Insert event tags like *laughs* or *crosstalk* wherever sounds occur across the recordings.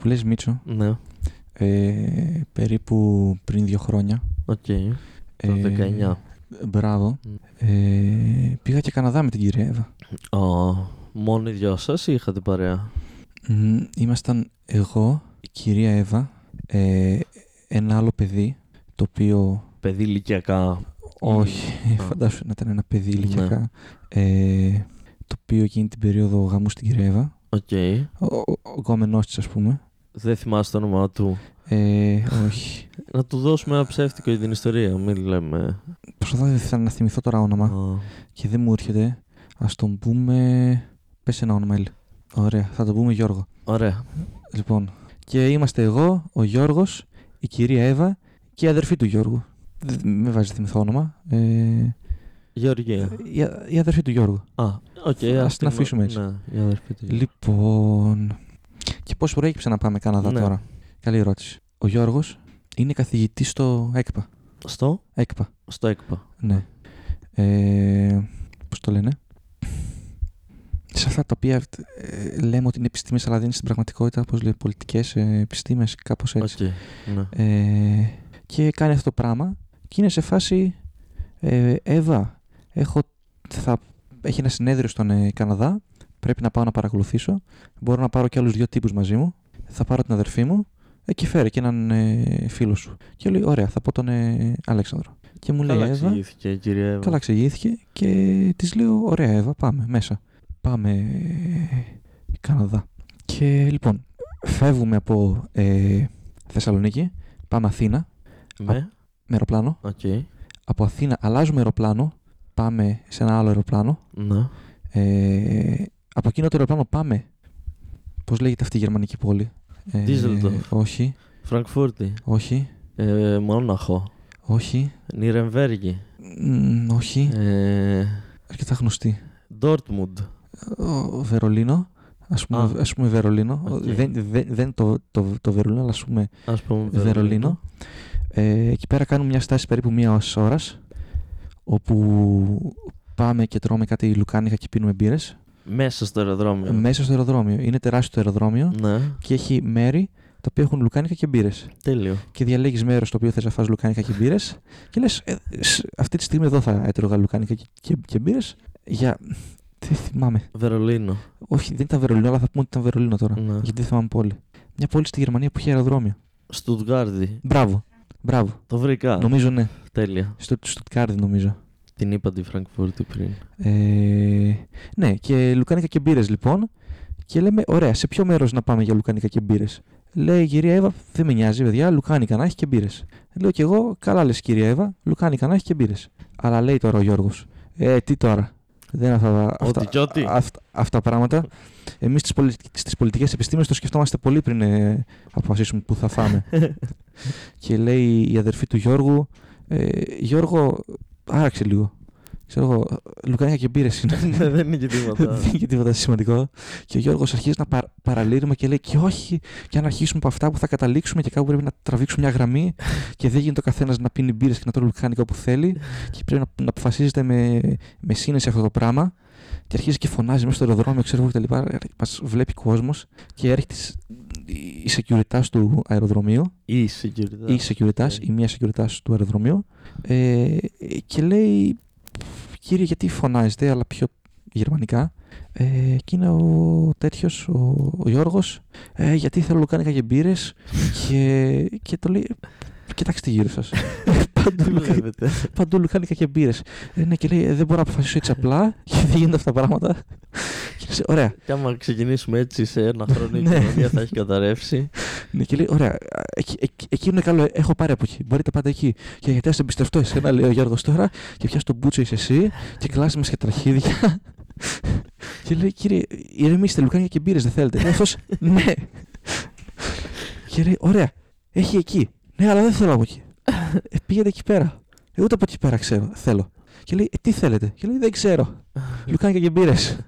που λες Μίτσο, Ναι, ε, περίπου πριν δύο χρόνια. οκ. Το ε, 19. Μπράβο. Μμ. Ε, πήγα και Καναδά με την κυρία Εύα. Ω, μόνο οι δυο σας ή είχατε παρέα; Μμ, Ήμασταν εγώ, η κυρία Εύα, ε, ένα άλλο παιδί, το οποίο Παιδί ηλικιακά. όχι, Α. φαντάσου να ήταν ένα παιδί Ναι. ηλικιακά, ε, το οποίο εκείνη την περίοδο γαμούσε την κυρία Εύα, Οκ. ο, ο, ο γκόμενός της ας πούμε, Δεν θυμάσαι το όνομά του. ε, όχι, *laughs* Να του δώσουμε ένα ψεύτικο για την ιστορία. Μην λέμε. προσπαθώ να- να θυμηθώ τώρα όνομα Α, και δεν μου έρχεται, ας τον πούμε, πες ένα όνομα Έλλη. Ωραία, θα τον πούμε Γιώργο. Ωραία. Λοιπόν, και είμαστε εγώ, ο Γιώργος, η κυρία Εύα και η αδερφή του Γιώργου. Δεν με βάζει να θυμηθώ όνομα. Ε, Γεωργία. η, α- η αδερφή του Γιώργου. Α, οκ. Ας ας την αφήσουμε έτσι. Ναι, η αδερφή του. Λοιπόν. Και πώς προέκυψε να πάμε Καναδά Ναι. τώρα; Καλή ερώτηση. Ο Γιώργος είναι καθηγητής στο ΕΚΠΑ. Στο, ΕΚΠΑ, στο ΕΚΠΑ. ναι. Ε, πώς το λένε; Σε αυτά τα οποία ε, λέμε ότι είναι επιστήμες αλλά δεν είναι στην πραγματικότητα, πώς λέει, πολιτικές ε, επιστήμες, κάπως Οκ. έτσι. Ναι. Ε, και κάνει αυτό το πράγμα και είναι σε φάση ε, Εύα, έχω, θα, έχει ένα συνέδριο στον ε, Καναδά πρέπει να πάω να παρακολουθήσω μπορώ να πάρω και άλλους δύο τύπους μαζί μου θα πάρω την αδερφή μου ε, και φέρε και έναν ε, φίλο σου και λέει ωραία θα πω τον ε, Αλέξανδρο και μου λέει Καλά Εύα εξηγήθηκε η κυρία Εύα. καλά εξηγήθηκε και της λέω ωραία Εύα πάμε μέσα πάμε ε, Καναδά και λοιπόν φεύγουμε από ε, Θεσσαλονίκη πάμε Αθήνα Με; με αεροπλάνο. Οκ. Από Αθήνα αλλάζουμε αεροπλάνο. Πάμε σε ένα άλλο αεροπλάνο. Ναι. Ε, από εκείνο το αεροπλάνο πάμε. Πώς λέγεται αυτή η γερμανική πόλη; Ε, Ντίσελντορφ. όχι, Φραγκφούρτη. όχι, Ε, Μόναχο. όχι, Νιρεμβέργη. μ, όχι. Ε, Αρκετά γνωστή. Ντόρτμουντ. Ο, Βερολίνο. Ας πούμε, Α. ας πούμε Βερολίνο. Οκ. Δεν, δεν, δεν το, το, το Βερολίνο, αλλά ας πούμε Ας πούμε Βερολίνο. Ε, εκεί πέρα κάνουμε μια στάση περίπου μίας ώρας όπου πάμε και τρώμε κάτι λουκάνικα και πίνουμε μπύρες Μέσα στο αεροδρόμιο. μέσα στο αεροδρόμιο. Είναι τεράστιο το αεροδρόμιο Ναι, και έχει μέρη τα οποία έχουν λουκάνικα και μπύρες. τέλειο. Και διαλέγεις μέρος στο οποίο θες να φας λουκάνικα και μπύρες και λες, αυτή τη στιγμή εδώ θα έτρωγα λουκάνικα και, και, και μπύρες για. Δεν θυμάμαι. Βερολίνο. Όχι, δεν ήταν Βερολίνο, αλλά θα πούμε ότι ήταν Βερολίνο τώρα. Ναι. Γιατί δεν θυμάμαι πόλη. Μια πόλη στη Γερμανία που έχει αεροδρόμιο. Στουτγκάρδη. Μπράβο. Μπράβο. Το βρήκα. Νομίζω ναι. Τέλεια. Στο Στουτκάρδι νομίζω. Την είπα τη Φραγκφούρτη πριν. Ε, ναι, και λουκάνικα και μπύρες λοιπόν. Και λέμε, ωραία, σε ποιο μέρος να πάμε για λουκάνικα και μπύρες; Λέει η κυρία Εύα, δεν με νοιάζει, παιδιά, λουκάνικα να έχει και μπύρες. Λέω κι εγώ, καλά λες κυρία Εύα, λουκάνικα να έχει και μπύρες. Αλλά λέει τώρα ο Γιώργος, Ε, τι τώρα; Δεν είναι αυτά, αυτά, Ό,τι κι ό,τι. αυτά, αυτά πράγματα. Εμείς στι πολι... στις πολιτικές επιστήμες το σκεφτόμαστε πολύ πριν ε, αποφασίσουμε που θα φάμε. *laughs* και λέει η αδερφή του Γιώργου, ε, Γιώργο, άραξε λίγο. Ξέρω εγώ, λουκάνικα και μπύρες είναι. Ναι, δεν είναι και *laughs* Δεν τίποτα. είναι και τίποτα σημαντικό. Και ο Γιώργος αρχίζει να πα, παραλύρουμε και λέει: Και όχι, και αν αρχίσουμε από αυτά που θα καταλήξουμε και κάπου πρέπει να τραβήξουμε μια γραμμή και δεν γίνεται ο καθένας να πίνει μπύρες και να τρώει λουκάνικα όπου θέλει και πρέπει να, να αποφασίζεται με, με σύνεση αυτό το πράγμα. Και αρχίζει και φωνάζει μέσα στο αεροδρόμιο, ξέρω εγώ κτλ. Μας βλέπει κόσμος και έρχεται σ- η securitas του αεροδρομίου, Ή security. ή securitas, Ναι. η μία securitas του αεροδρομίου, ε, και λέει: Κύριε, γιατί φωνάζετε, αλλά πιο γερμανικά. Ε, και είναι ο τέτοιος, ο, ο Γιώργος, ε, γιατί θέλω λουκάνικα και μπύρες. *laughs* και, και το λέει: Κοιτάξτε γύρω σας. *laughs* παντού, Τι λουκάνικα, βλέπετε. παντού λουκάνικα και μπύρες. Ε, ναι, και λέει: «Ε, Δεν μπορώ να αποφασίσω έτσι απλά, και δεν γίνονται αυτά τα πράγματα. και λες, Ωραία. Και άμα ξεκινήσουμε έτσι σε ένα χρόνο η Ναι. κοινωνία θα έχει καταρρεύσει. Ναι, και λέει: Ωραία, εκεί, εκεί, εκεί είναι καλό, έχω πάρει από εκεί. Μπορείτε πάντα εκεί. Και γιατί να σε εμπιστευτώ εσένα, λέει ο Γιώργος τώρα, και πια τον μπούτσο είσαι εσύ, και κλάσει μες τραχίδια. και λέει: Κύριε, ηρεμήστε, λουκάνια και μπύρες δεν θέλετε. Λέει αυτός, ναι. και λέει: Ωραία, έχει εκεί. Ναι, αλλά δεν θέλω από εκεί. Ε, πήγαινε εκεί πέρα. Ε, ούτε από εκεί πέρα ξέρω, θέλω. Και λέει: ε, Τι θέλετε; Και λέει: Δεν ξέρω. Λουκάνια και μπύρες.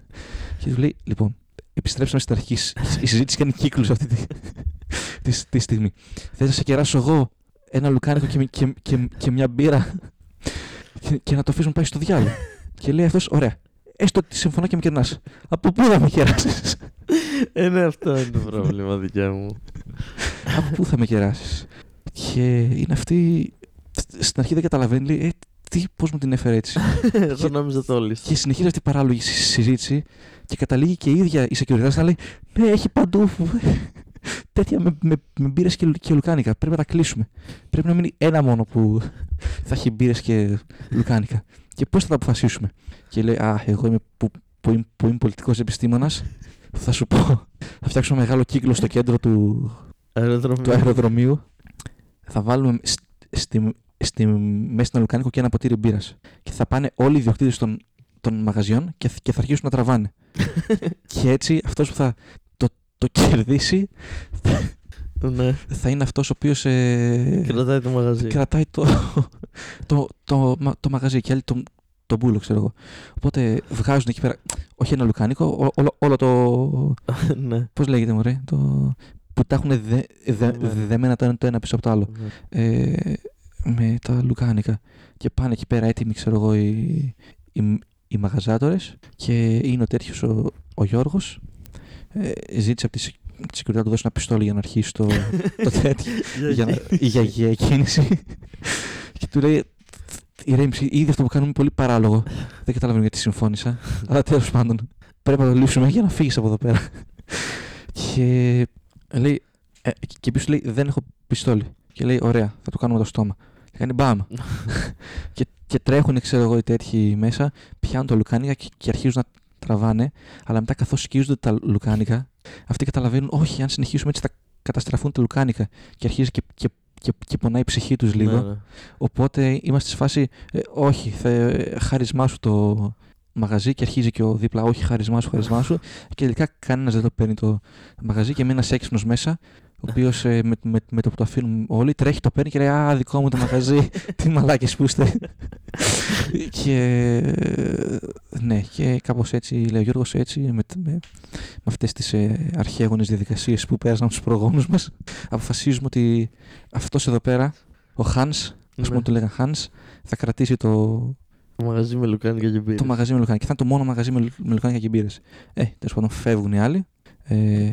και του λέει: Λοιπόν, επιστρέψαμε στην αρχή. Η συζήτηση κάνει κύκλους αυτή τη, τη, τη στιγμή. Θες να σε κεράσω εγώ ένα λουκάνικο και, και, και, και μια μπύρα και, και να το αφήσουμε πάει στο διάλογο; και λέει αυτός, ωραία, έστω ότι συμφωνώ και με κερνάς. Από πού θα με κεράσεις; Ε, ναι, αυτό είναι το πρόβλημα δικιά μου. από πού θα με κεράσεις; Και είναι αυτή. Στην αρχή δεν καταλαβαίνει, λέει, ε, τι, πώς μου την έφερε έτσι. *laughs* Εγώ νόμιζα το όλοι. και συνεχίζει αυτή η παράλογη συ- συζήτηση και καταλήγει και η ίδια η security να λέει Ναι, έχει παντού *laughs* τέτοια με, με, με μπύρες και, λου- και λουκάνικα. Πρέπει να τα κλείσουμε. Πρέπει να μείνει ένα μόνο που *laughs* θα έχει μπύρες και λουκάνικα. Και πώς θα τα αποφασίσουμε. Και λέει Α, εγώ είμαι που, που, είμαι, που είμαι πολιτικός επιστήμονας. Θα σου πω. Θα φτιάξουμε μεγάλο κύκλο στο κέντρο του, Αεροδρομίο. του αεροδρομίου. Θα βάλουμε σ- στη, στη μέση ένα λουκάνικο και ένα ποτήρι μπύρας. Και θα πάνε όλοι οι ιδιοκτήτες των, των μαγαζιών και, θ- και θα αρχίσουν να τραβάνε. *laughs* και έτσι αυτός που θα το, το κερδίσει *laughs* Ναι. θα είναι αυτός ο οποίος ε, Κρατάει το μαγαζί. κρατάει το, *laughs* το, το, μα- το μαγαζί και άλλοι το, το μπούλο, ξέρω εγώ. Οπότε βγάζουν εκεί πέρα, όχι ένα λουκάνικο, ό- όλο, όλο το. ναι. Πώς λέγεται, μωρέ, το, που τα έχουν δε, δε, Ναι. δεμένα το ένα, το ένα πίσω από το άλλο. Ναι. Ε, με τα λουκάνικα. Και πάνε εκεί πέρα έτοιμοι, ξέρω εγώ, οι, οι, οι μαγαζάτορες και είναι ο τέτοιος ο, ο Γιώργος. Ε, ζήτησε από τη σεκ- τη security να του δώσει ένα πιστόλι για να αρχίσει το, το *laughs* τέτοιο. για, να, για, για εκκίνηση. και του λέει, ηρέμηση, ήδη αυτό που κάνουμε είναι πολύ παράλογο. Δεν καταλαβαίνω γιατί συμφώνησα. αλλά τέλος πάντων, πρέπει να το λύσουμε για να φύγεις από εδώ πέρα. και λέει, ε, και επίση λέει, δεν έχω πιστόλι. Και λέει, ωραία, θα το κάνουμε το στόμα. Και κάνει μπαμ. *laughs* και, και τρέχουν, ξέρω εγώ, οι τέτοιοι μέσα, πιάνουν τα λουκάνικα και, και αρχίζουν να τραβάνε. Αλλά μετά, καθώς σκίζονται τα λουκάνικα, αυτοί καταλαβαίνουν, όχι, αν συνεχίσουμε έτσι θα καταστραφούν τα λουκάνικα. Και αρχίζει και, και, και, και πονάει η ψυχή τους λίγο. Ναι, ναι. Οπότε είμαστε σε φάση, ε, όχι, θα, ε, χάρισμά σου το μαγαζί και αρχίζει και ο δίπλα, όχι, χάρισμά σου, χάρισμά σου. και τελικά κανένας δεν το παίρνει το μαγαζί και μείνει ένας έξυπνος μέσα, ο οποίος με, με, με το που το αφήνουν όλοι τρέχει, το παίρνει και λέει Α, δικό μου το μαγαζί, *laughs* τι μαλάκες που είστε. και ε, ναι, και κάπως έτσι, λέει ο Γιώργος, έτσι, με, με, με αυτές τις ε, αρχαίγονες διαδικασίες που πέρασαν από τους προγόνους μας, αποφασίζουμε ότι αυτός εδώ πέρα, ο Hans, ας πούμε Ναι. το λέγανε Hans, θα κρατήσει το, Το μαγαζί με λουκάνικα και μπύρες. το μαγαζί με λουκάνικα. Και θα είναι το μόνο μαγαζί με, λου- με λουκάνικα και μπύρες. Ε, τέλος πάντων φεύγουν οι άλλοι. Ε,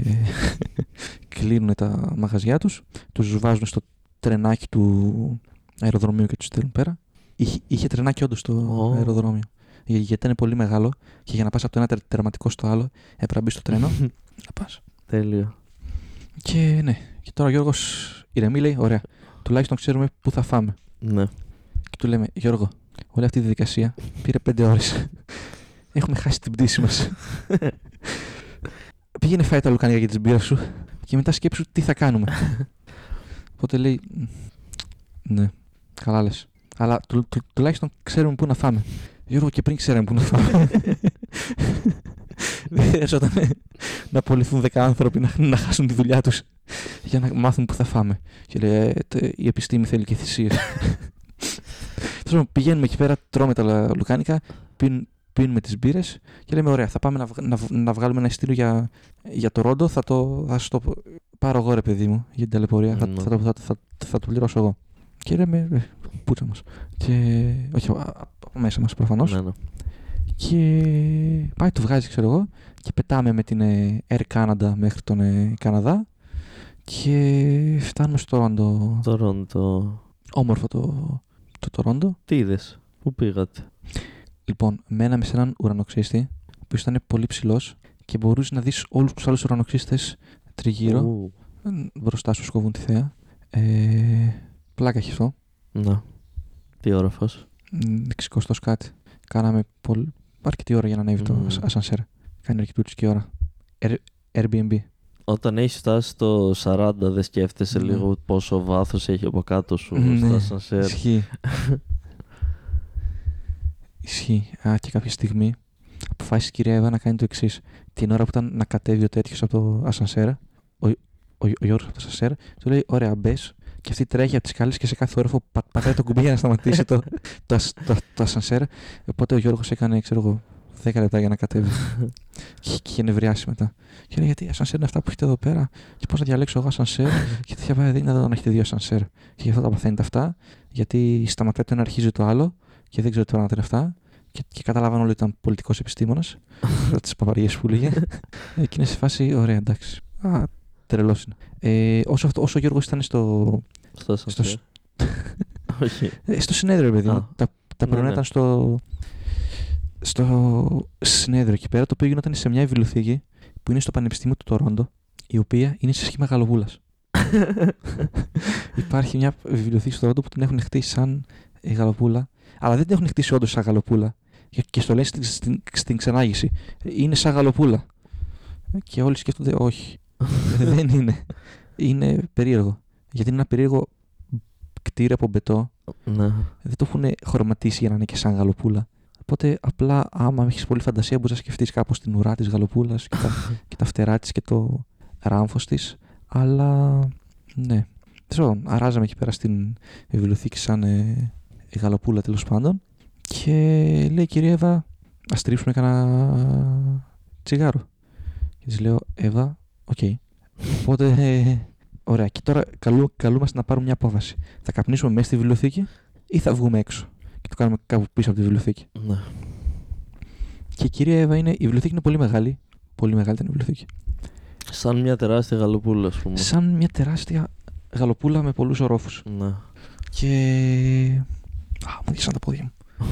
*laughs* κλείνουν τα μαγαζιά τους. Τους βάζουν στο τρενάκι του αεροδρομίου και τους στέλνουν πέρα. Είχε, είχε τρενάκι όντως στο Ω. αεροδρόμιο. Για- Γιατί ήταν πολύ μεγάλο και για να πας από το ένα τερ- τερματικό στο άλλο έπρεπε να μπεις στο τρένο. *laughs* να πας. Τέλειο. Και ναι, και τώρα ο Γιώργος ηρεμεί λέει, ωραία, τουλάχιστον ξέρουμε πού θα φάμε. Ναι. Και του λέμε, Γιώργο, όλη αυτή η διαδικασία πήρε πέντε ώρες. Έχουμε χάσει την πτήση μας. Πήγαινε φάει τα λουκάνικα για τις μπύρες σου και μετά σκέψου τι θα κάνουμε. Οπότε λέει, «Μ, ναι, καλά λες. Αλλά του, του- τουλάχιστον ξέρουμε πού να φάμε. Γιώργο, και πριν ξέραμε πού να φάμε. Δεν χρειαζόταν να απολυθούν δέκα άνθρωποι να, να χάσουν τη δουλειά τους για να μάθουν πού θα φάμε. Και λέει, «Ε, τε- η επιστήμη θέλει και θυσίες. Τέλος πάντων, πηγαίνουμε εκεί πέρα, τρώμε τα λα- λουκάνικα, πίν, πίνουμε τις μπύρες και λέμε ωραία, θα πάμε να, βγ- να, β- να βγάλουμε ένα ειστήριο για, για το ρόντο, θα το, θα σου το πάρω εγώ ρε παιδί μου για την ταλαιπωρία, θα, Ναι. θα, το- θα, θα, θα το πληρώσω εγώ. Και λέμε, ε, πούτσα μας. Και, όχι, α- α- από μέσα μας προφανώς. Ναι, ναι. Και πάει, το βγάζει, ξέρω εγώ, και πετάμε με την ε, Air Canada μέχρι τον ε, Καναδά και φτάνουμε στο Ρόντο. Το Ρόντο. Όμορφο το, το Τορόντο. Τι είδες; Πού πήγατε; Λοιπόν, μέναμε σε έναν ουρανοξύστη, ο οποίος ήταν πολύ ψηλός και μπορούσες να δεις όλους τους άλλους ουρανοξύστες τριγύρω, Ου, ε, μπροστά σου σκοβούν τη θέα. Ε, πλάκα έχει αυτό. Ναι. Τι όροφος. Δεξικοστός κάτι. Κάναμε πολύ, αρκετή ώρα για να ανέβει το Μμμ. ασ- ασανσέρ. Κάνει αρκετούτσικη και ώρα. Air- Airbnb. Όταν έχεις φτάσει στο 40, δεν σκέφτεσαι Ναι. λίγο πόσο βάθος έχει από κάτω σου Ναι, στα ασανσέρ. Ισχύει. Ισχύει. Α, και κάποια στιγμή αποφάσισες η κυρία Εύα να κάνει το εξής. Την ώρα που ήταν να κατέβει ο τέτοιος από το ασανσέρ, ο, ο, ο Γιώργος από το ασανσέρ, του λέει: Ωραία, μπες. Και αυτή τρέχει από τις σκάλες και σε κάθε όροφο πα, πατάει το κουμπί για να σταματήσει το, το, ασ- το, το ασανσέρ. Οπότε ο Γιώργος έκανε, ξέρω εγώ, 10 λεπτά για να κατέβει. *laughs* και, και είχε νευριάσει μετά. Και λέει: Γιατί ασανσέρ είναι αυτά που έχετε εδώ πέρα, και πώς να διαλέξω εγώ ασανσέρ. *laughs* και τέτοια πάει, δεν είναι εδώ να έχετε δύο ασανσέρ. Και γι' αυτό τα παθαίνετε αυτά, γιατί σταματάει το ένα, αρχίζει το άλλο, και δεν ξέρω τι πράγματα είναι αυτά. Και, και καταλάβαν όλοι ότι ήταν πολιτικός επιστήμονας. *laughs* τις παπαριές που λέγε. Ε, και είναι σε φάση, ωραία, εντάξει. Α, Τρελός είναι. Ε, όσο, αυτό, όσο ο Γιώργος ήταν στο, Στο στο, ασανσέρ. Όχι. ε, στο συνέδριο, παιδί μου. Α. Τα, τα Ναι, πρωινά ναι. ήταν στο, στο συνέδριο εκεί πέρα, το οποίο γινόταν σε μια βιβλιοθήκη που είναι στο Πανεπιστήμιο του Τορόντο, η οποία είναι σε σχήμα γαλοπούλα. *laughs* Υπάρχει μια βιβλιοθήκη στο Τορόντο που την έχουν χτίσει σαν η γαλοπούλα, αλλά δεν την έχουν χτίσει όντως σαν γαλοπούλα. Και, και στο λένε στην, στην, στην ξενάγηση. Είναι σαν γαλοπούλα. Και όλοι σκέφτονται, όχι. *laughs* δεν είναι. Είναι περίεργο. Γιατί είναι ένα περίεργο κτίριο από μπετό Ναι. δεν το έχουν χρωματίσει για να είναι και σαν γαλοπούλα. Οπότε απλά άμα έχεις πολύ φαντασία μπορείς να σκεφτείς κάπως την ουρά της γαλοπούλας και, τα, *laughs* και τα φτερά της και το ράμφος της. Αλλά ναι. Ξέρω, αράζαμε εκεί πέρα στην βιβλιοθήκη σαν ε, η γαλοπούλα τέλος πάντων. Και λέει η κυρία Εύα, ας στρίψουμε κανένα τσιγάρο. Και της λέω, Εύα, οκ. Οπότε, ε, ωραία. Και τώρα καλού, καλούμαστε να πάρουμε μια απόφαση. Θα καπνίσουμε μέσα στη βιβλιοθήκη ή θα βγούμε έξω; Και το κάνουμε κάπου πίσω από τη βιβλιοθήκη. Ναι. Και η κυρία Εύα είναι, η βιβλιοθήκη είναι πολύ μεγάλη. Πολύ μεγάλη ήταν η βιβλιοθήκη. Σαν μια τεράστια γαλοπούλα, ας πούμε. Σαν μια τεράστια γαλοπούλα με πολλούς ορόφους. Ναι. Και. Α, μου δείξαν τα πόδια μου. *laughs*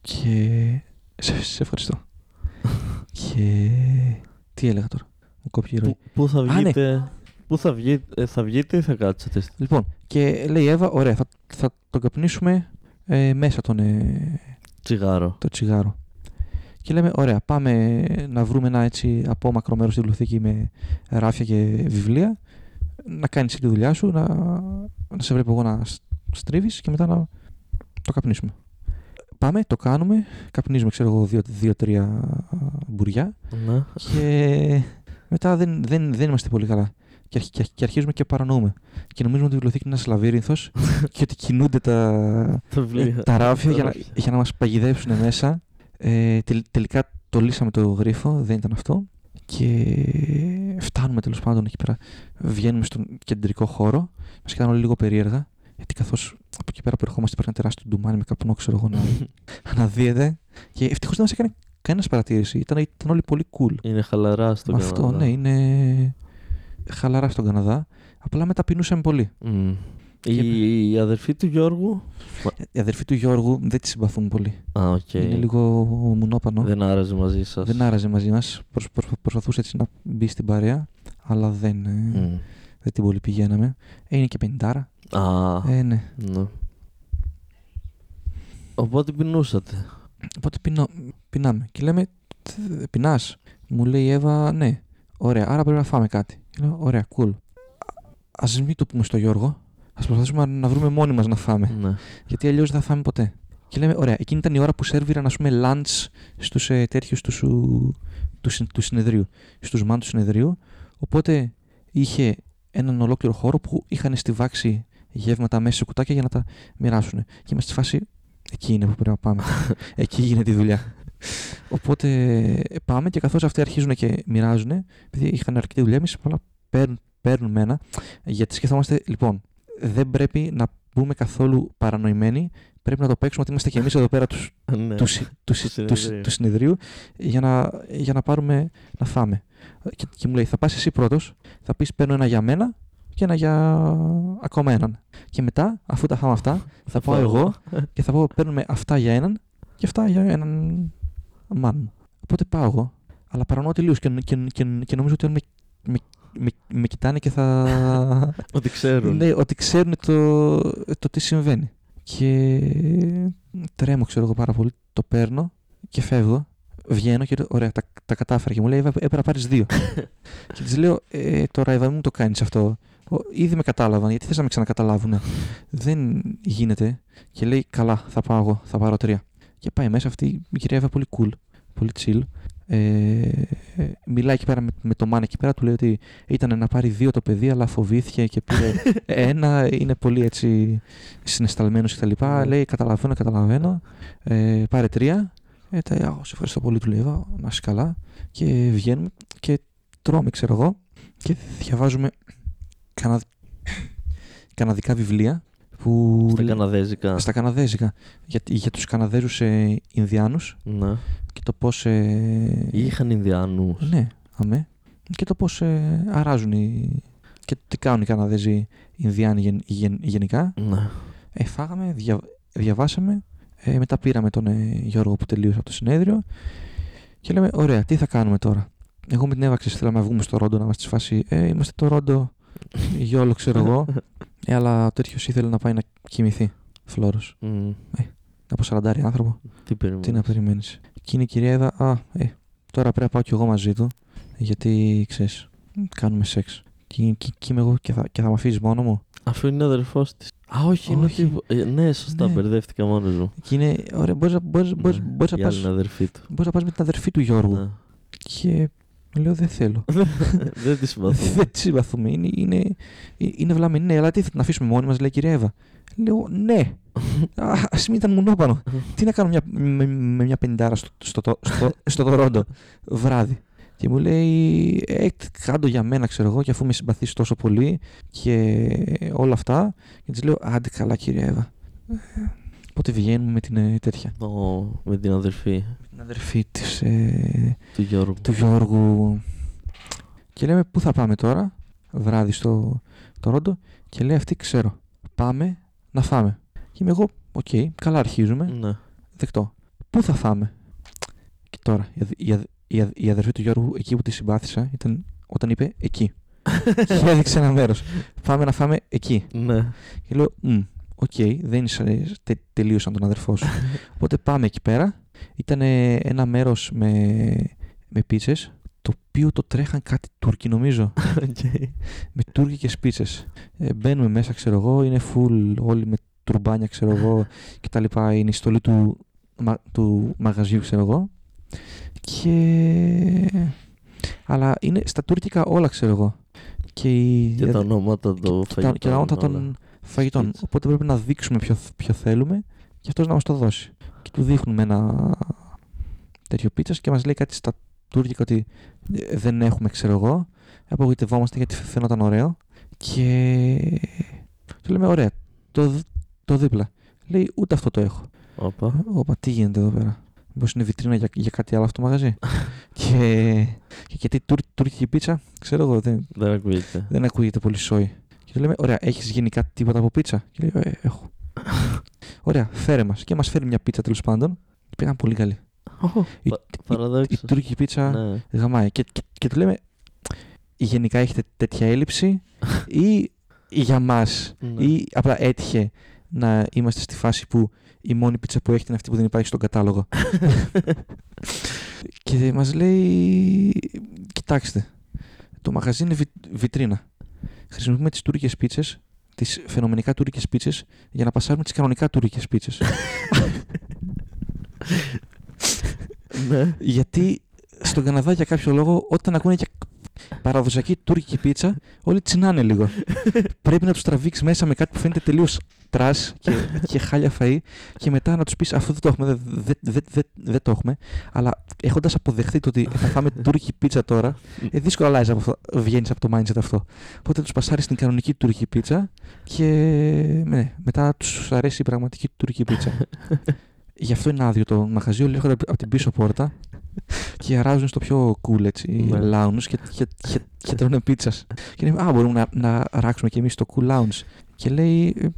και. Σε, σε ευχαριστώ. *laughs* και. Τι έλεγα τώρα. Μου κόπηκε η ροή. Πού, πού θα Α, ναι. Βγείτε, πού θα βγείτε, θα βγείτε ή θα κάτσετε. στη- Λοιπόν, και λέει η Εύα, ωραία, θα, θα τον καπνίσουμε ε, μέσα τον, ε, Τσιγάρο. το τσιγάρο. Και λέμε, ωραία, πάμε να βρούμε ένα έτσι απόμακρο μέρος στη βιβλιοθήκη με ράφια και βιβλία. Να κάνεις τη δουλειά σου, να, να σε βλέπω εγώ να στρίβεις και μετά να το καπνίσουμε. Πάμε, το κάνουμε, καπνίζουμε, ξέρω εγώ, δύο- δύο-τρία μπουριά Ναι. και μετά δεν, δεν, δεν είμαστε πολύ καλά. Και, αρχ- και, αρχ- και αρχίζουμε και παρανοούμε. Και νομίζουμε ότι η βιβλιοθήκη είναι ένα λαβύρινθο *laughs* και ότι κινούνται τα, Τα βιβλία. τα ράφια για να, ράφια. για να μας παγιδεύσουν μέσα. Ε, τελ- τελικά το λύσαμε το γρίφο, δεν ήταν αυτό. Και φτάνουμε τέλος πάντων εκεί πέρα. Βγαίνουμε στον κεντρικό χώρο. Μας κοιτάνε όλοι λίγο περίεργα. Γιατί καθώς από εκεί πέρα που ερχόμαστε υπάρχει ένα τεράστιο ντουμάνι με καπνό, ξέρω εγώ, να *laughs* αναδύεται. Και ευτυχώς δεν μας έκανε κανένας παρατήρηση. Ήταν, ήταν όλοι πολύ cool. Είναι χαλαρά στο Με αυτό, Καναδά. ναι, είναι χαλαρά στον Καναδά. Απλά μετά πεινούσαμε πολύ. Μμ. Η, η αδερφή του Γιώργου; Οι αδερφοί του Γιώργου δεν τη συμπαθούν πολύ. Α, οκ. Είναι λίγο μουνόπανο. Δεν άραζε μαζί σας. Δεν άραζε μαζί μας. προσπαθούσε έτσι να μπει στην παρέα, αλλά δεν, ε, δεν την πολύ πηγαίναμε. Ε, είναι και πεντάρα. Α, Ε, ναι. ναι. Οπότε πεινούσατε. Οπότε πεινώ, πεινάμε. Και λέμε, πεινάς. Μου λέει η Εύα, ναι. Ωραία, άρα πρέπει να φάμε κάτι. Και λέω, ωραία, cool. Α μην το πούμε στο Γιώργο. Α προσπαθήσουμε να βρούμε μόνοι μας να φάμε. Ναι. Γιατί αλλιώς δεν θα φάμε ποτέ. Και λέμε, ωραία, εκείνη ήταν η ώρα που σερβίραν, ας πούμε, lunch στους ε, τέτοιους τους, σου- τους, συν- του συνεδρίου. Στους μαν του συνεδρίου. Οπότε είχε έναν ολόκληρο χώρο που είχαν στιβάξει γεύματα μέσα σε κουτάκια για να τα μοιράσουν. Και είμαστε στη φάση, εκεί είναι που πρέπει να πάμε. *laughs* εκεί γίνεται η δουλειά. Οπότε ε, πάμε και καθώς αυτοί αρχίζουν και μοιράζουν, επειδή είχαν αρκετή δουλειά, εμείς απλά παίρνουν, παίρνουμε ένα. Γιατί σκεφτόμαστε, λοιπόν, δεν πρέπει να μπούμε καθόλου παρανοημένοι. Πρέπει να το παίξουμε ότι είμαστε και εμείς εδώ πέρα τους, *laughs* ναι. τους, συ- του, συ- τους, συ- συνεδρίου. του συνεδρίου για να, για να πάρουμε να φάμε. Και, και μου λέει, θα πας εσύ πρώτος, θα πεις παίρνω ένα για μένα και ένα για ακόμα έναν. Και μετά, αφού τα φάμε αυτά, θα πάω εγώ και θα πω παίρνουμε αυτά για έναν και αυτά για έναν μάν μου. Οπότε πάω εγώ, αλλά παρανοώ τελείως και, και, και, και νομίζω ότι με, με, με, με κοιτάνε και θα... *laughs* Ότι ξέρουν. Ναι, ότι ξέρουν το, το τι συμβαίνει. Και τρέμω, ξέρω εγώ πάρα πολύ. Το παίρνω και φεύγω. Βγαίνω και λέω, ωραία, τα, τα κατάφερα. Και μου λέει, «Εύα, έπρεπε να πάρεις δύο. *laughs* και της λέω, ε, τώρα Εύα, μην μου το κάνεις αυτό. «Ω, Ήδη με κατάλαβαν, γιατί θες να με ξανακαταλάβουν. Δεν γίνεται. Και λέει, καλά, θα πάω εγώ, θα πάρω τρία. Και πάει μέσα αυτή η κυρία Εύα πολύ cool, πολύ chill. Ε, ε, μιλάει εκεί πέρα με, με το μάνα εκεί πέρα, του λέει ότι ήταν να πάρει δύο το παιδί, αλλά φοβήθηκε και πήρε *laughs* ένα. Είναι πολύ έτσι συναισθαλμένο κτλ. Ναι. Λέει: Καταλαβαίνω, καταλαβαίνω. Ε, πάρε τρία. Ε, τα, «Α, σε ευχαριστώ πολύ, του λέει: «Εύα, Να είσαι καλά. Και βγαίνουμε και τρώμε, ξέρω εγώ. Και διαβάζουμε κανα... καναδικά βιβλία. Που Στα λέ- Καναδέζικα. στα Καναδέζικα. Για, για τους Καναδέζους ε, Ινδιάνους Ναι. και το πώς... Ε, Είχαν Ινδιάνους. ναι, αμέ. και το πώς ε, αράζουν οι, και τι κάνουν οι Καναδέζοι Ινδιάνοι γεν- γεν- γενικά. Ναι. Ε, φάγαμε, δια, διαβάσαμε, ε, μετά πήραμε τον ε, Γιώργο που τελείωσε από το συνέδριο και λέμε, ωραία, τι θα κάνουμε τώρα. Εγώ με την Εύα ξέρεις, θέλαμε να βγούμε στο Ρόντο, να είμαστε στη φάση, ε, είμαστε το Ρόντο, γιόλο ξέρω εγώ, ε, αλλά ο τέτοιος ήθελε να πάει να κοιμηθεί, Φλόρος. Μμ. Από 40 άνθρωπο, Τι περιμένεις; τι να περιμένεις. Και είναι η κυρία Εύα, α, ε, τώρα πρέπει να πάω κι εγώ μαζί του, γιατί, ξέρεις, κάνουμε σεξ. Και, και, και είμαι εγώ και θα, και θα με αφήσεις μόνο μου; Αφού είναι αδερφός της. Α, όχι, είναι Όχι. ότι. ε, ναι, σωστά, Ναι. μπερδεύτηκα μόνος μου. Και είναι, ωραία, μπορείς, να- μπορείς, μπορείς, Ναι, μπορείς να η πας... άλλη είναι αδερφή του. Μπορείς να πας με την αδερφή του Γιώργου. Ναι. Και λέω δεν θέλω. *laughs* Δεν τη *laughs* συμπαθώ. δεν τη συμπαθούμε. Είναι, είναι, είναι βλαμμένη. Ναι, αλλά τι θα την αφήσουμε μόνη μας, λέει η κυρία Εύα. Λέω ναι. *laughs* Α μην ήταν μονόπανο. τι να κάνω μια, με, με μια πεντάρα στο, στο, στο, στο, στο Τορόντο βράδυ. Και μου λέει, ε, κάντο για μένα, ξέρω εγώ, και αφού με συμπαθείς τόσο πολύ και όλα αυτά. Και της λέω, άντε καλά, κυρία Εύα. Ε, Πότε βγαίνουμε με την ε, τέτοια. Ω, με την αδερφή Την αδερφή της, ε, του Γιώργου. του Γιώργου. Και λέμε πού θα πάμε τώρα, βράδυ στο Τορόντο. Και λέει αυτή ξέρω, πάμε να φάμε. Και είμαι εγώ, οκ, καλά αρχίζουμε, Ναι. δεκτό. Πού θα φάμε; Και τώρα, η, αδ- η, αδ- η, αδ- η αδερφή του Γιώργου, εκεί που τη συμπάθησα, ήταν όταν είπε εκεί. *laughs* και έδειξε ένα μέρος. Πάμε να φάμε εκεί. Ναι. Και λέω, «Μμ, οκ, δεν είσαι τε, τελείως σαν τον αδερφό σου. *laughs* Οπότε πάμε εκεί πέρα. Ήταν ένα μέρος με, με πίτσες, το οποίο το τρέχαν κάτι Τούρκοι νομίζω. *laughs* Οκ. με τουρκικές πίτσες. Ε, μπαίνουμε μέσα, ξέρω εγώ, είναι full όλοι με τουρμπάνια, ξέρω εγώ, *laughs* και τα λοιπά. Είναι η στολή του, μα- του μαγαζιού, ξέρω εγώ. Και... Αλλά είναι στα τουρκικά όλα, ξέρω εγώ. Και, η... Και τα ονόματα των και τα- και τα ονόματα φαγητών. όλα. των φαγητών. Σπίτς. Οπότε πρέπει να δείξουμε ποιο, ποιο θέλουμε και αυτός να μας το δώσει. Και του δείχνουμε ένα τέτοιο πίτσας και μας λέει κάτι στα τουρκικά ότι ε, δεν έχουμε, ξέρω εγώ. Απογοητευόμαστε γιατί φαίνονταν ωραίο. Και του λέμε, ωραία, το, δ- το δίπλα. Λέει, ούτε αυτό το έχω. Όπα. Όπα, τι γίνεται εδώ πέρα; Μήπως είναι βιτρίνα για, για κάτι άλλο αυτό το μαγαζί; *laughs* και, και γιατί τουρ, τουρκική πίτσα, ξέρω εγώ, δεν, Δεν ακούγεται. δεν ακούγεται πολύ σόι. Και τους λέμε, ωραία, έχεις γενικά τίποτα από πίτσα; Και λέει, ε, έχω. ωραία, φέρε μας. Και μας φέρει μια πίτσα τέλος πάντων. Και πήγαν πολύ καλή. Η, Πα- η, Παραδόξως. η τουρκική πίτσα Ναι. γαμάει. Και, και, και τους λέμε, γενικά έχετε τέτοια έλλειψη ή για μας, Ναι. ή απλά έτυχε να είμαστε στη φάση που η μόνη πίτσα που έχετε είναι αυτή που δεν υπάρχει στον κατάλογο; *laughs* και μας λέει, κοιτάξτε, το μαγαζί είναι βι- βιτρίνα. Χρησιμοποιούμε τις τουρκικές πίτσες, τις φαινομενικά τουρκικές πίτσες, για να πασάρουμε τις κανονικά τουρκικές πίτσες. Ναι. Γιατί στον Καναδά για κάποιο λόγο, όταν ακούνε για παραδοσιακή τουρκική πίτσα, όλοι τσινάνε λίγο. Πρέπει να τους τραβήξεις μέσα με κάτι που φαίνεται τελείως τρά και, και χάλια φαΐ και μετά να τους πεις αυτό δεν το έχουμε, δεν δεν- δεν- δεν- δεν το έχουμε. Αλλά έχοντας αποδεχθεί το ότι θα φάμε τουρκική πίτσα τώρα, ε, δύσκολα αλλάζει από αυτό, βγαίνεις από το mindset αυτό. Οπότε τους πασάρεις στην κανονική τουρκική πίτσα και ναι, μετά τους αρέσει η πραγματική τουρκική πίτσα. Γι' αυτό είναι άδειο το μαγαζί. Όλοι έρχονται από την πίσω πόρτα και αράζουν στο πιο cool έτσι, Ναι. lounge και, και, και, και τρώνε πίτσας. Και λέμε, Α, μπορούμε να, να ράξουμε κι εμείς στο cool lounge. Και λέει, «Ε,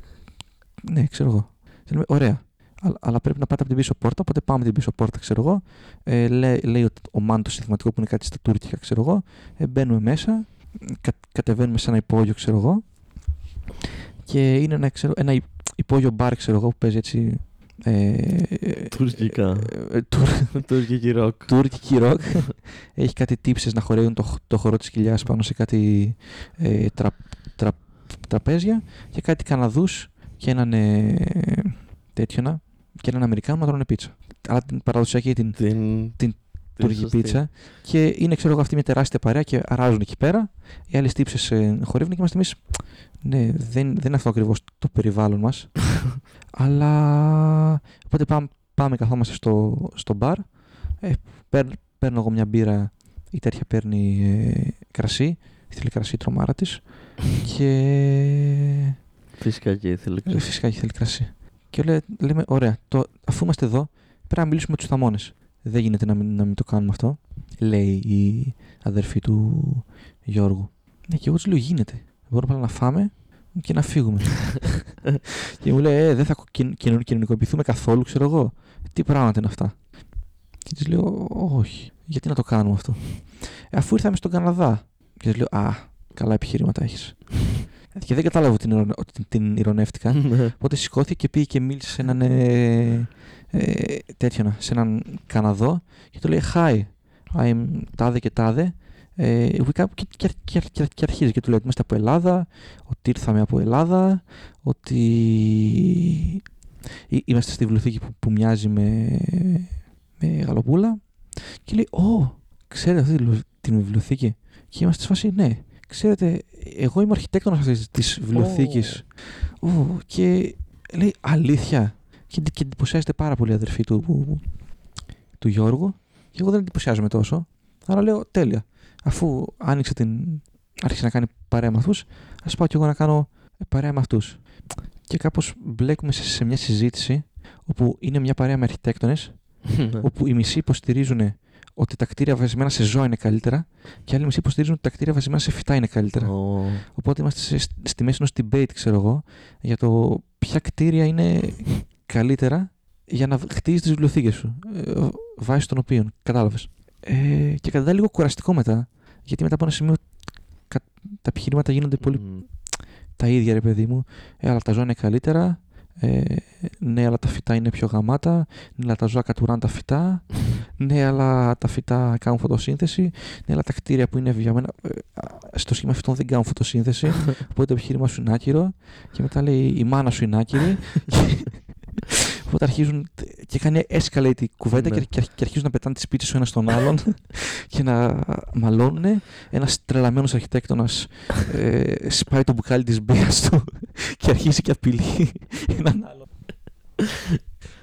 Ναι, ξέρω εγώ. Και λέμε, Ωραία. Αλλά, αλλά πρέπει να πάτε από την πίσω πόρτα, οπότε πάμε την πίσω πόρτα, ξέρω εγώ. Ε, λέει, λέει ο, ο Μάν το συνθηματικό που είναι κάτι στα τουρκικά, ξέρω εγώ. Ε, μπαίνουμε μέσα, κα, κατεβαίνουμε σε ένα υπόγειο, ξέρω εγώ. Και είναι ένα, ξέρω, ένα υ- υπόγειο μπαρ, ξέρω εγώ, που παίζει έτσι. Ε, Τουρκικά. ε, ε, τουρ- Τουρκική ροκ. τουρκική ροκ. Έχει κάτι τύψες να χορεύουν το, χ- το χορό της κοιλιάς πάνω σε κάτι ε, τρα, τρα, τραπέζια και κάτι Καναδούς και έναν ε, τέτοιο να, και έναν Αμερικάνο να τρώνε πίτσα. Αλλά την παραδοσιακή την Την. Την τουρκική σωστή. πίτσα και είναι ξέρω εγώ αυτή μια τεράστια παρέα και αράζουν εκεί πέρα. Οι άλλες τύψες ε, χορεύουν και είμαστε εμείς ναι, δεν, δεν είναι αυτό ακριβώς το περιβάλλον μας. *laughs* Αλλά οπότε πάμε, πάμε καθόμαστε στο, στο μπαρ. Ε, παίρν- παίρνω εγώ μια μπύρα, η τέτοια παίρνει ε, κρασί. Θέλει κρασί η τρομάρα της. *laughs* και Φυσικά και ήθελε. ε, φυσικά και θέλει κρασί. Και λέ- λέμε, ωραία, το, αφού είμαστε εδώ, πρέπει να μιλήσουμε με τους θαμώνες. Δεν γίνεται να μην, να μην το κάνουμε αυτό. Λέει η αδερφή του Γιώργου. Ναι, και εγώ της λέω: Γίνεται. Μπορούμε απλά να φάμε και να φύγουμε. *laughs* και μου λέει: Ε, δεν θα κοι- κοινων- κοινωνικοποιηθούμε καθόλου, ξέρω εγώ. Τι πράγματα είναι αυτά; Και της λέω: Όχι. Γιατί να το κάνουμε αυτό; Ε, αφού ήρθαμε στον Καναδά. Και της λέω: Α, καλά επιχειρήματα έχεις. *laughs* και δεν κατάλαβα ότι την, ειρωνε- ότι την, την ηρωνεύτηκα. Ναι. Οπότε σηκώθηκε και πήγε και μίλησε σε έναν. Ε, ε, τέτοιο να, σε έναν Καναδό και του λέει Hi, I'm τάδε και τάδε. Ε, we come- και, και, και, και, και αρχίζει και του λέει ότι είμαστε από Ελλάδα, ότι ήρθαμε από Ελλάδα, ότι εί- είμαστε στη βιβλιοθήκη που, που μοιάζει με, με γαλοπούλα. Και λέει, Ω, ξέρετε αυτή τη βιβλιο- την βιβλιοθήκη; Και είμαστε στη φάση, ναι. Ξέρετε, εγώ είμαι ο αρχιτέκτονας αυτής της βιβλιοθήκης. Ω, και λέει, αλήθεια. Και, και εντυπωσιάζεται πάρα πολύ η αδερφή του, του Γιώργου. Και εγώ δεν εντυπωσιάζομαι τόσο. Άρα λέω, τέλεια. Αφού άνοιξε την. άρχισε να κάνει παρέα με αυτούς, ας πάω κι εγώ να κάνω παρέα με αυτούς. Και κάπως μπλέκουμε σε, σε μια συζήτηση όπου είναι μια παρέα με αρχιτέκτονες *laughs* Ναι. όπου οι μισοί υποστηρίζουν ότι τα κτίρια βασισμένα σε ζώα είναι καλύτερα και άλλοι μισοί υποστηρίζουν ότι τα κτίρια βασισμένα σε φυτά είναι καλύτερα. Ω, Οπότε είμαστε σε, στη μέση ενός debate, ξέρω εγώ, για το ποια κτίρια είναι καλύτερα για να χτίζεις τις βιβλιοθήκες σου. Ε, βάσει των οποίων. Κατάλαβες. Ε, και κατά λίγο κουραστικό μετά, γιατί μετά από ένα σημείο κα- τα επιχειρήματα γίνονται πολύ μ, τα ίδια, ρε παιδί μου. Ε, αλλά τα ζώα είναι καλύτερα. Ε, ναι, αλλά τα φυτά είναι πιο γαμάτα. Ναι, αλλά τα ζώα κατουράνε τα φυτά. *laughs* ναι, αλλά τα φυτά κάνουν φωτοσύνθεση. Ναι, αλλά τα κτίρια που είναι βιαμένα ε, α, στο σχήμα φυτών δεν κάνουν φωτοσύνθεση. *laughs* Οπότε το επιχείρημα σου είναι άκυρο. Και μετά λέει η μάνα σου είναι άκυρη. *laughs* Και- Οπότε αρχίζουν και κάνει escalate η κουβέντα Ναι. και, και, αρχ- και αρχίζουν να πετάνε τις πίτσες ο ένας στον άλλον *laughs* και να μαλώνουν. Ένας τρελαμένος αρχιτέκτονας ε, σπάει το μπουκάλι της μπύρας του και αρχίζει και απειλεί έναν άλλον.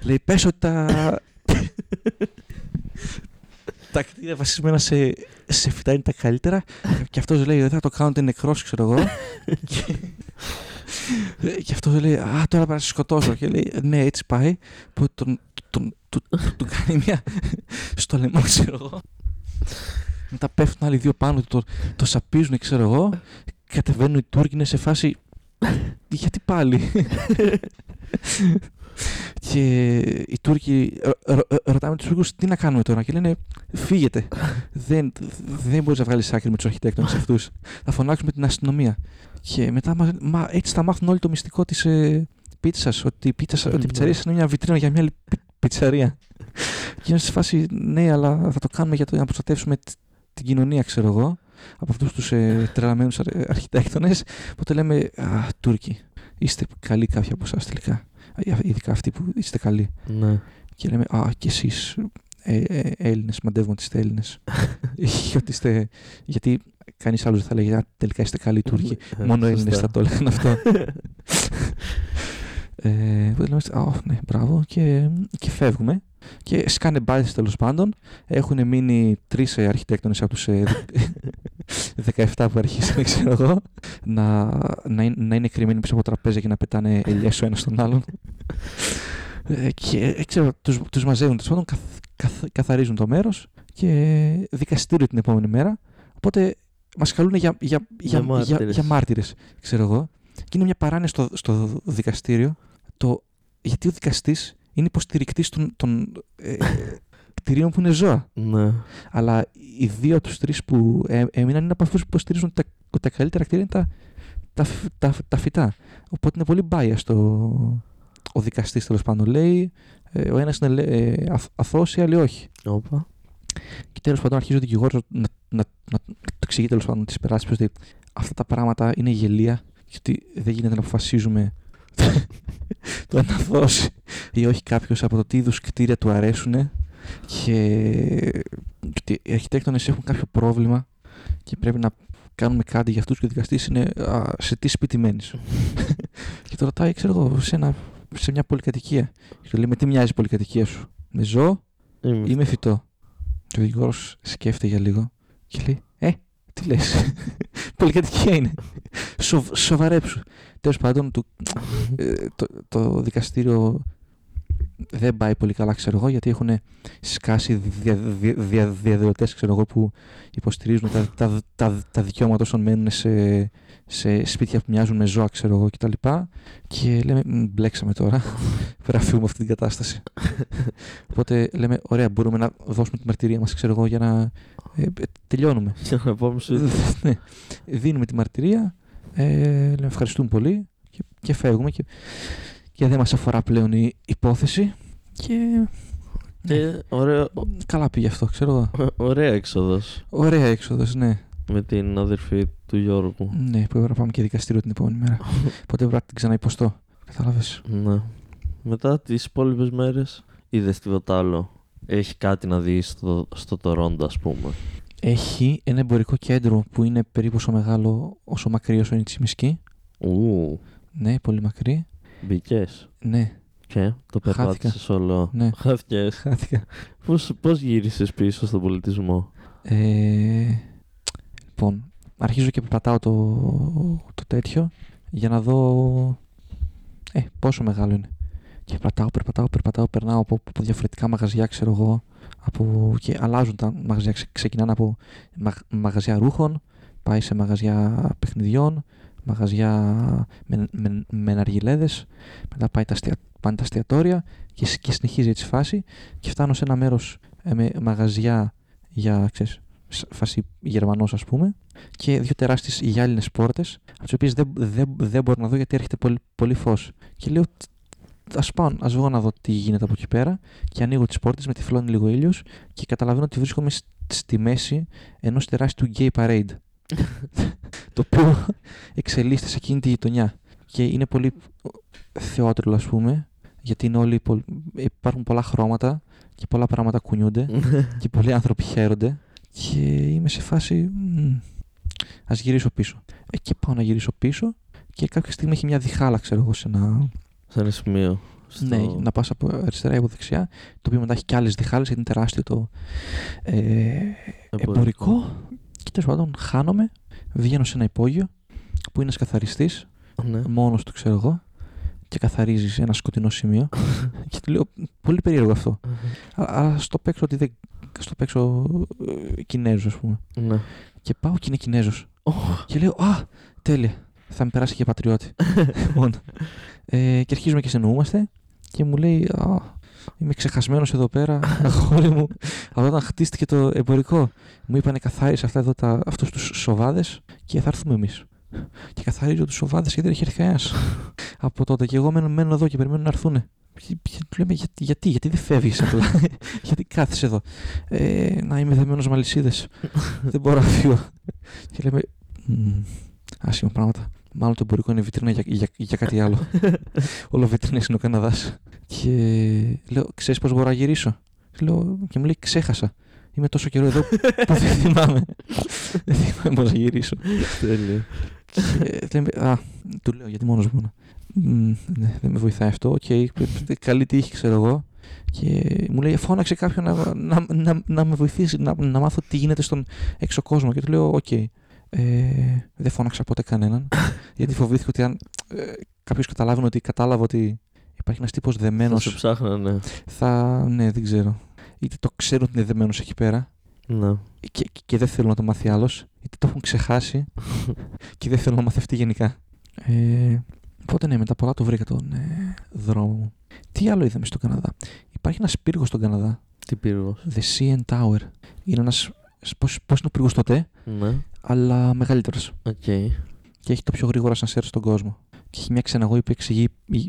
Λέει πες ότι τα... *laughs* τα κτίρια βασισμένα σε, σε φυτά είναι τα καλύτερα και αυτός λέει δεν θα το κάνετε νεκρός ξέρω εγώ *laughs* και, και αυτός λέει α τώρα πρέπει να σε σκοτώσω και λέει ναι έτσι πάει που τον, τον, του, του, του κάνει μια *laughs* στο λαιμό ξέρω εγώ. Μετά πέφτουν άλλοι δύο πάνω του το, το σαπίζουν ξέρω εγώ. Κατεβαίνουν οι Τούρκοι είναι σε φάση γιατί πάλι; *laughs* και οι Τούρκοι ρω- ρω- ρωτάμε τους Τούρκους τι να κάνουμε τώρα; και λένε φύγετε. Δεν, δεν μπορείς να βγάλεις άκρη με τους αρχιτέκτονες αυτούς. Θα φωνάξουμε την αστυνομία και μετά μας, μα, έτσι θα μάθουν όλοι το μυστικό της ε, πίτσας ότι η, πίτσα, ότι η πιτσαρία σας είναι μια βιτρίνα για μια άλλη πι- πιτσαρία. Και είναι στη φάση ναι αλλά θα το κάνουμε για, το, για να προστατεύσουμε τ- την κοινωνία ξέρω εγώ από αυτούς τους ε, τρελαμένους αρ- αρχιτέκτονες οπότε λέμε α, Τούρκοι είστε καλοί κάποιοι από εσάς τελικά ειδικά αυτοί που είστε καλοί Ναι. και λέμε Α, και εσείς ε, ε, Έλληνες, μαντεύουμε ότι είστε Έλληνες. *laughs* ότι είστε. Γιατί κανείς άλλος δεν θα λέγει Α, τελικά είστε καλοί Τούρκοι. Ε, Μόνο Έλληνες σωστά. θα το έλεγαν αυτό. *laughs* ε, οπότε λέμε, Α, ναι, μπράβο. Και, και φεύγουμε. Και σκάνε μπάδε τέλος πάντων. Έχουν μείνει τρεις αρχιτέκτονες από τους 17 *laughs* που αρχίσανε, ξέρω εγώ, να, να, είναι, να είναι κρυμμένοι πίσω από τραπέζια και να πετάνε ελιές ο ένας στον άλλον. Ε, και ε, ξέρω, τους, τους μαζεύουν τέλος πάντων, καθ, καθ, καθαρίζουν το μέρος και δικαστήριο την επόμενη μέρα. Οπότε μας καλούν για, για, για, για, μάρτυρες. για μάρτυρες, ξέρω εγώ. Και είναι μια παράνοια στο, στο δικαστήριο το γιατί ο δικαστής είναι υποστηρικτής των, των ε, κτηρίων που είναι ζώα. Ναι. Αλλά οι δύο από τους τρεις που ε, έμειναν είναι από αυτούς που υποστηρίζουν ότι τα, ότι τα καλύτερα κτίρια είναι τα, τα, φ- τα, τα φυτά. Οπότε είναι πολύ biased το, ο δικαστής τέλος πάντων. Λέει, ε, ο ένας είναι λέ- ε, αθ- αθώος, οι άλλοι όχι. Όπα. Και τέλος πάντων αρχίζει ο δικηγόρος να, να, να, το εξηγεί τέλος πάντων τη περάσπιση ότι αυτά τα πράγματα είναι γελία και ότι δεν γίνεται να αποφασίζουμε το ένα αθώος ή όχι κάποιος από το τι είδους κτίρια του αρέσουν και και ότι οι αρχιτέκτονες έχουν κάποιο πρόβλημα και πρέπει να κάνουμε κάτι για αυτούς και ο δικαστής είναι α, σε τι σπίτι μένεις. *laughs* και το ρωτάει, ξέρω εγώ, σε, ένα, σε μια πολυκατοικία. Και του λέει, με τι μοιάζει η πολυκατοικία σου; Με ζώο; Είμαι ή με φυτό. Και ο δικηγόρος σκέφτεται για λίγο και λέει, ε, τι λες, *laughs* πολυκατοικία είναι. Σοβ, σοβαρέψου. Τέλος πάντων, του, ε, το, το δικαστήριο δεν πάει πολύ καλά, ξέρω εγώ, γιατί έχουν σκάσει δια, δια, δια, διαδηλωτές, ξέρω εγώ, που υποστηρίζουν τα, τα, τα, τα δικαιώματα όσων μένουν σε, σε σπίτια που μοιάζουν με ζώα, ξέρω εγώ, κτλ. Και λέμε, «Μ, μπλέξαμε τώρα. *laughs* Πρέπει να φύγουμε αυτή την κατάσταση. Οπότε λέμε, ωραία, μπορούμε να δώσουμε τη μαρτυρία μας, ξέρω εγώ, για να ε, ε, τελειώνουμε. Για να πάμε *laughs* σου. ναι. Δίνουμε τη μαρτυρία, ε, λέμε ευχαριστούμε πολύ και, και φεύγουμε και, και δεν μας αφορά πλέον η υπόθεση και Ε, ωραίο, καλά πήγε αυτό, ξέρω εγώ. ωραία έξοδος Ωραία έξοδος, ναι. με την αδερφή του Γιώργου. Ναι, που έπρεπε να πάμε και δικαστήριο την επόμενη μέρα. *laughs* Οπότε πρέπει να την ξαναυποστώ. Κατάλαβες. Ναι. Μετά τις υπόλοιπες μέρες είδες τίποτα άλλο; Έχει κάτι να δει στο, στο Τορόντο, ας πούμε. Έχει ένα εμπορικό κέντρο που είναι περίπου όσο μεγάλο, όσο μακρύ όσο είναι η Τσιμισκή. Ου, Ναι, πολύ μακρύ. Μπήκες; Ναι, Και το Χάθηκα. περπάτησες όλο. ναι. Χάθηκες. Χάθηκα. Πώς, πώς γύρισες πίσω στον πολιτισμό; Ε, λοιπόν, αρχίζω και περπατάω το, το τέτοιο για να δω ε, πόσο μεγάλο είναι. Και περπατάω, περπατάω, περπατάω, περνάω από, από διαφορετικά μαγαζιά, ξέρω εγώ, από, και αλλάζουν τα μαγαζιά. Ξε- Ξεκινάνε από μα, μαγαζιά ρούχων, πάει σε μαγαζιά παιχνιδιών, μαγαζιά με, με, με ναργιλέδες, μετά πάει τα, αστια, πάνε τα εστιατόρια και, σ- και συνεχίζει έτσι η φάση και φτάνω σε ένα μέρος ε, με μαγαζιά για, ξέρεις, σ- φάση Γερμανός ας πούμε και δύο τεράστιες γυάλινες πόρτες από τις οποίες δεν, δεν, δεν μπορώ να δω γιατί έρχεται πολύ, πολύ φως. Και λέω ας πάω, ας βγω να δω τι γίνεται από εκεί πέρα και ανοίγω τις πόρτες, με τυφλώνει λίγο ήλιος και καταλαβαίνω ότι βρίσκομαι σ- στη μέση ενός τεράστιου gay parade το οποίο εξελίσσεται σε εκείνη τη γειτονιά και είναι πολύ θεότρελο ας πούμε γιατί είναι όλοι, πολ- υπάρχουν πολλά χρώματα και πολλά πράγματα κουνιούνται *laughs* και πολλοί άνθρωποι χαίρονται και είμαι σε φάση μ, ας γυρίσω πίσω. Ε, και πάω να γυρίσω πίσω και κάποια στιγμή έχει μια διχάλα ξέρω εγώ σε ένα... Σε ένα σημείο. Στο... Ναι, να πας από αριστερά ή από δεξιά το οποίο μετά έχει και άλλες διχάλες γιατί είναι τεράστιο το ε, εμπορικό και τέλος πάντων χάνομαι βγαίνω σε ένα υπόγειο που είναι καθαριστής Ναι. μόνος του ξέρω εγώ και καθαρίζεις σε ένα σκοτεινό σημείο *laughs* και του λέω πολύ περίεργο αυτό Α- αλλά στο παίξω ότι δεν στο παίξω ε, Κινέζος ας πούμε ναι. και πάω και είναι Κινέζος Οχ. και λέω α τέλεια θα με περάσει και πατριώτη *laughs* λοιπόν, ε, και αρχίζουμε και συνεννοούμαστε και μου λέει α, είμαι ξεχασμένος εδώ πέρα αγόρι μου. Από όταν χτίστηκε το εμπορικό μου είπανε καθάρισε αυτά εδώ τα, αυτούς τους σοβάδες και θα έρθουμε εμείς και καθαρίζω τους σοβάδες και δεν έχει έρθει κανένας. Από τότε και εγώ μένω, μένω εδώ και περιμένω να έρθουν και του λέμε γιατί, γιατί, γιατί δεν φεύγεις απλά *laughs* γιατί κάθεσαι εδώ; Ε, να είμαι δεμένος με αλυσίδες. Δεν μπορώ να φύγω και λέμε «Μμ, άσχημα πράγματα μάλλον το εμπορικό είναι βιτρίνα για, για, για κάτι άλλο *laughs* όλο βιτρίνες είναι ο Καναδάς και λέω ξέρεις πως μπορώ να γυρίσω; Λέω, και μου λέει ξέχασα είμαι τόσο καιρό εδώ που δεν θυμάμαι δεν θυμάμαι πως να γυρίσω Τέλεια. και λέμε, α, του λέω γιατί μόνος μου ήμουν. «Μμ, ναι, δεν με βοηθάει αυτό. Οκ, καλή τύχη, ξέρω εγώ. Και μου λέει, φώναξε κάποιον να, να, να, να με βοηθήσει, να, να μάθω τι γίνεται στον έξω κόσμο. Και του λέω, οκ. Ε, δεν φώναξα ποτέ κανέναν. *laughs* γιατί φοβήθηκα ότι αν ε, κάποιος καταλάβαινε ότι κατάλαβα ότι υπάρχει ένας τύπος Θα δεμένο. σε ψάχνανε. Θα. Ναι, δεν ξέρω. Είτε το ξέρω ότι είναι δεμένος εκεί πέρα Ναι. και, και δεν θέλω να το μάθει άλλος, είτε το έχουν ξεχάσει *laughs* και δεν θέλω να μαθευτεί γενικά. Ε, οπότε ναι, μετά πολλά το βρήκα τον ε, δρόμο μου. Τι άλλο είδαμε στον Καναδά; Υπάρχει ένας πύργος στον Καναδά, Τι πύργος; The CN Tower. Είναι ένα. Πώς είναι ο πύργο τότε, Ναι. αλλά μεγαλύτερος. Οκ. Και έχει το πιο γρήγορο ασανσέρ στον κόσμο. Και έχει μια ξεναγωγή που εξηγεί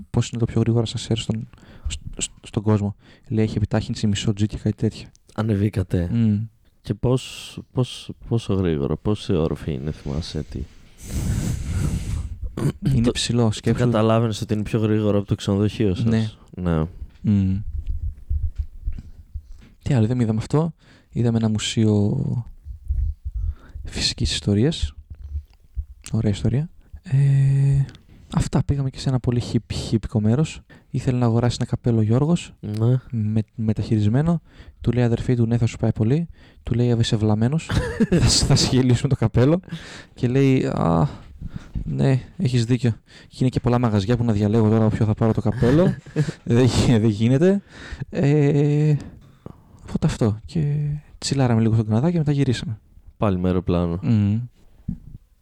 πώς είναι το πιο γρήγορο ασανσέρ στον, σ- σ- στον κόσμο. Λέει έχει επιτάχυνση μισό G και κάτι τέτοιο. Ανεβήκατε. Μμ. Και πώς, πώς, πόσο γρήγορα, πόση όροφη είναι, θυμάσαι τι; Είναι Το- ψηλό. Σκέψου. Καταλάβαινες ότι είναι πιο γρήγορο από το ξενοδοχείο σας; Ναι. ναι. Μμ. Τι άλλο, δεν είδαμε αυτό. Είδαμε ένα μουσείο φυσικής ιστορίας. Ωραία ιστορία. Ε, αυτά. Πήγαμε και σε ένα πολύ χιπ, χιπικό μέρος. Ήθελε να αγοράσει ένα καπέλο ο Γιώργος, Ναι. με, μεταχειρισμένο. Του λέει αδερφή του, ναι θα σου πάει πολύ. Του λέει, αβε είσαι βλαμμένος. *laughs* θα, σ- θα σχελίσουμε το καπέλο. Και λέει, α, Ναι, έχεις δίκιο. Και είναι και πολλά μαγαζιά που να διαλέγω τώρα ποιο θα πάρω το καπέλο. *laughs* δεν, γι- δεν γίνεται. Ε, οπότε αυτό. Και τσιλάραμε λίγο στον Καναδά και μετά γυρίσαμε. Πάλι με αεροπλάνο. Μμμ.